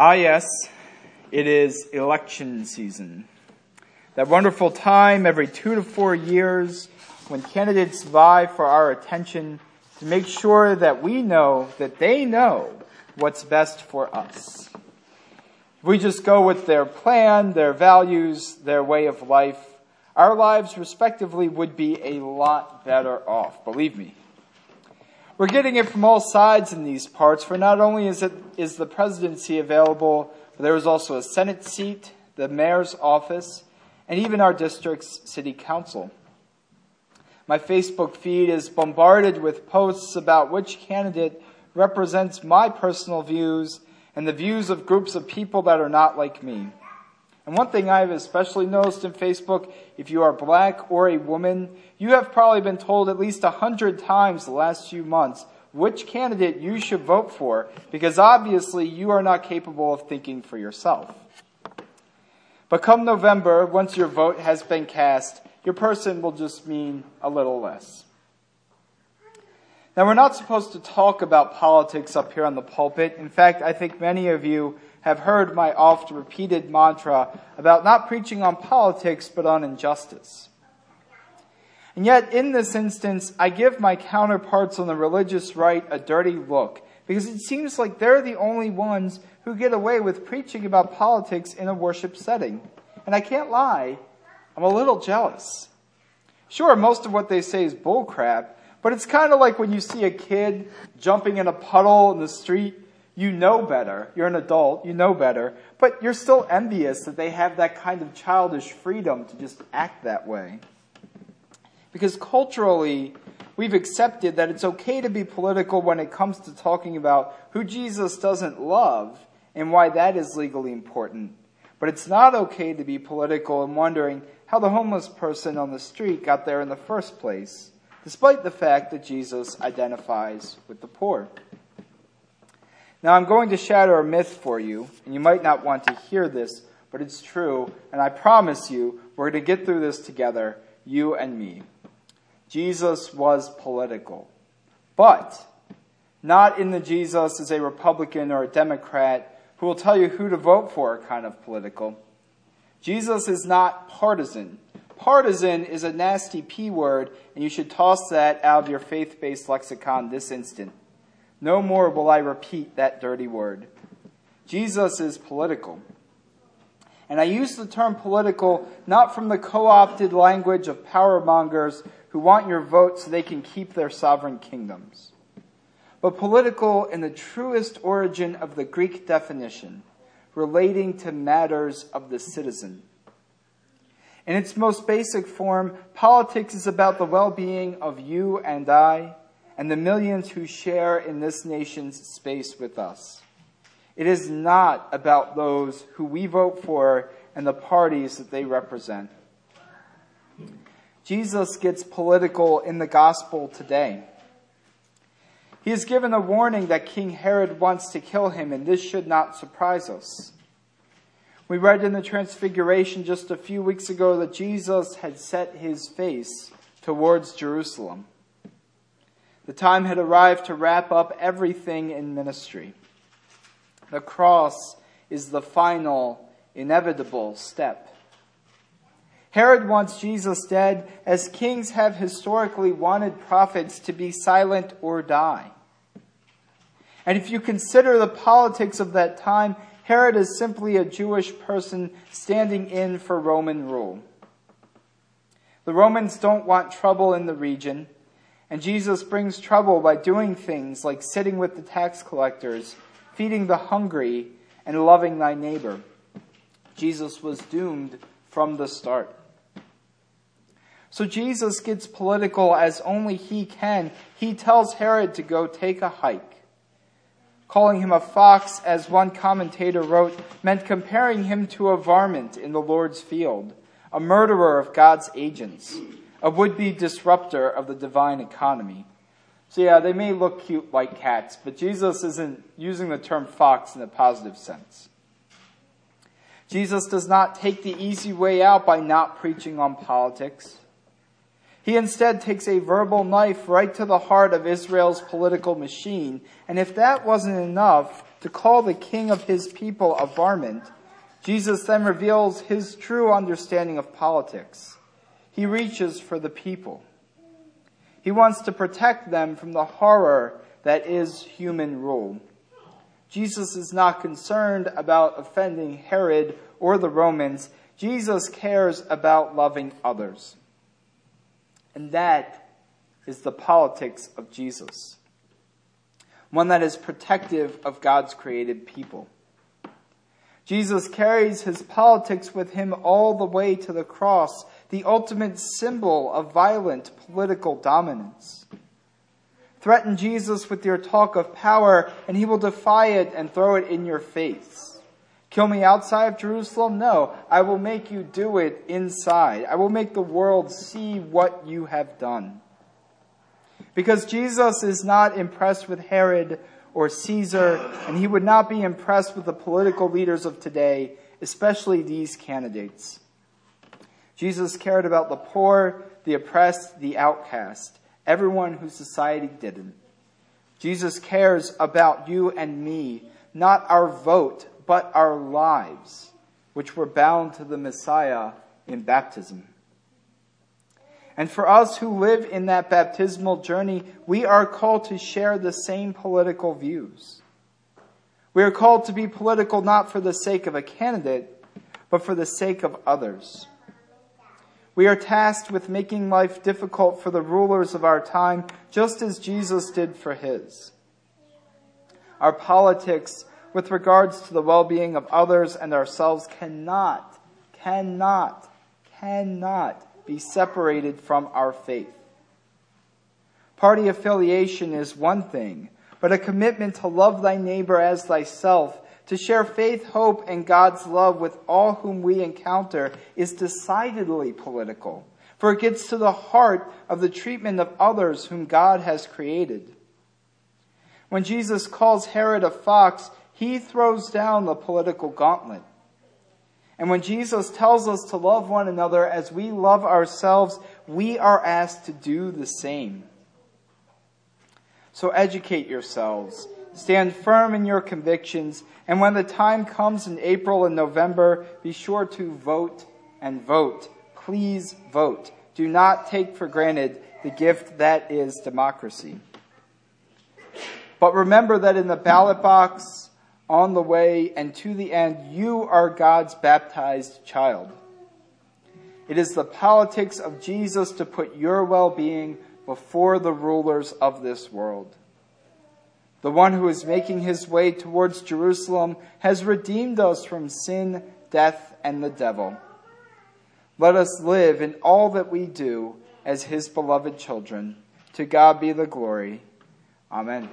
Ah, yes, it is election season. That wonderful time every two to four years when candidates vie for our attention to make sure that we know that they know what's best for us. If we just go with their plan, their values, their way of life, our lives respectively would be a lot better off, believe me. We're getting it from all sides in these parts, for not only is, it, is the presidency available, but there is also a Senate seat, the mayor's office, and even our district's city council. My Facebook feed is bombarded with posts about which candidate represents my personal views and the views of groups of people that are not like me. And one thing I've especially noticed in Facebook, if you are black or a woman, you have probably been told at least a hundred times the last few months which candidate you should vote for, because obviously you are not capable of thinking for yourself. But come November, once your vote has been cast, your person will just mean a little less. Now, we're not supposed to talk about politics up here on the pulpit. In fact, I think many of you have heard my oft repeated mantra about not preaching on politics, but on injustice. And yet, in this instance, I give my counterparts on the religious right a dirty look because it seems like they're the only ones who get away with preaching about politics in a worship setting. And I can't lie, I'm a little jealous. Sure, most of what they say is bullcrap, but it's kind of like when you see a kid jumping in a puddle in the street you know better. You're an adult, you know better, but you're still envious that they have that kind of childish freedom to just act that way. Because culturally, we've accepted that it's okay to be political when it comes to talking about who Jesus doesn't love and why that is legally important. But it's not okay to be political and wondering how the homeless person on the street got there in the first place, despite the fact that Jesus identifies with the poor. Now, I'm going to shatter a myth for you, and you might not want to hear this, but it's true, and I promise you, we're going to get through this together, you and me. Jesus was political, but not in the Jesus as a Republican or a Democrat who will tell you who to vote for kind of political. Jesus is not partisan. Partisan is a nasty P word, and you should toss that out of your faith based lexicon this instant. No more will I repeat that dirty word. Jesus is political. And I use the term political not from the co opted language of power mongers who want your vote so they can keep their sovereign kingdoms, but political in the truest origin of the Greek definition, relating to matters of the citizen. In its most basic form, politics is about the well being of you and I and the millions who share in this nation's space with us. It is not about those who we vote for and the parties that they represent. Jesus gets political in the gospel today. He is given a warning that King Herod wants to kill him, and this should not surprise us. We read in the Transfiguration just a few weeks ago that Jesus had set his face towards Jerusalem. The time had arrived to wrap up everything in ministry. The cross is the final, inevitable step. Herod wants Jesus dead, as kings have historically wanted prophets to be silent or die. And if you consider the politics of that time, Herod is simply a Jewish person standing in for Roman rule. The Romans don't want trouble in the region. And Jesus brings trouble by doing things like sitting with the tax collectors, feeding the hungry, and loving thy neighbor. Jesus was doomed from the start. So Jesus gets political as only he can. He tells Herod to go take a hike. Calling him a fox, as one commentator wrote, meant comparing him to a varmint in the Lord's field, a murderer of God's agents a would be disruptor of the divine economy. So, yeah, they may look cute like cats, but Jesus isn't using the term fox in a positive sense. Jesus does not take the easy way out by not preaching on politics. He instead takes a verbal knife right to the heart of Israel's political machine. And if that wasn't enough to call the king of his people a varmint, Jesus then reveals his true understanding of politics. He reaches for the people. He wants to protect them from the horror that is human rule. Jesus is not concerned about offending Herod or the Romans. Jesus cares about loving others. And that is the politics of Jesus. One that is protective of God's created people. Jesus carries his politics with him all the way to the cross, the ultimate symbol of violent political dominance. Threaten Jesus with your talk of power, and he will defy it and throw it in your face. Kill me outside of Jerusalem? No, I will make you do it inside. I will make the world see what you have done. Because Jesus is not impressed with Herod or Caesar, and he would not be impressed with the political leaders of today, especially these candidates. Jesus cared about the poor, the oppressed, the outcast, everyone whose society didn't. Jesus cares about you and me, not our vote, but our lives, which were bound to the Messiah in baptism. And for us who live in that baptismal journey, we are called to share the same political views. We are called to be political not for the sake of a candidate, but for the sake of others. We are tasked with making life difficult for the rulers of our time, just as Jesus did for his. Our politics with regards to the well-being of others and ourselves cannot, cannot, cannot be separated from our faith. Party affiliation is one thing, but a commitment to love thy neighbor as thyself, to share faith, hope, and God's love with all whom we encounter is decidedly political, for it gets to the heart of the treatment of others whom God has created. When Jesus calls Herod a fox, he throws down the political gauntlet. And when Jesus tells us to love one another as we love ourselves, we are asked to do the same. So educate yourselves, stand firm in your convictions, and when the time comes in April and November, be sure to vote and vote. Please vote. Do not take for granted the gift that is democracy. But remember that in the ballot box, on the way and to the end, you are God's baptized child. It is the politics of Jesus to put your well being before the rulers of this world. The one who is making his way towards Jerusalem has redeemed us from sin, death, and the devil. Let us live in all that we do as his beloved children. To God be the glory. Amen.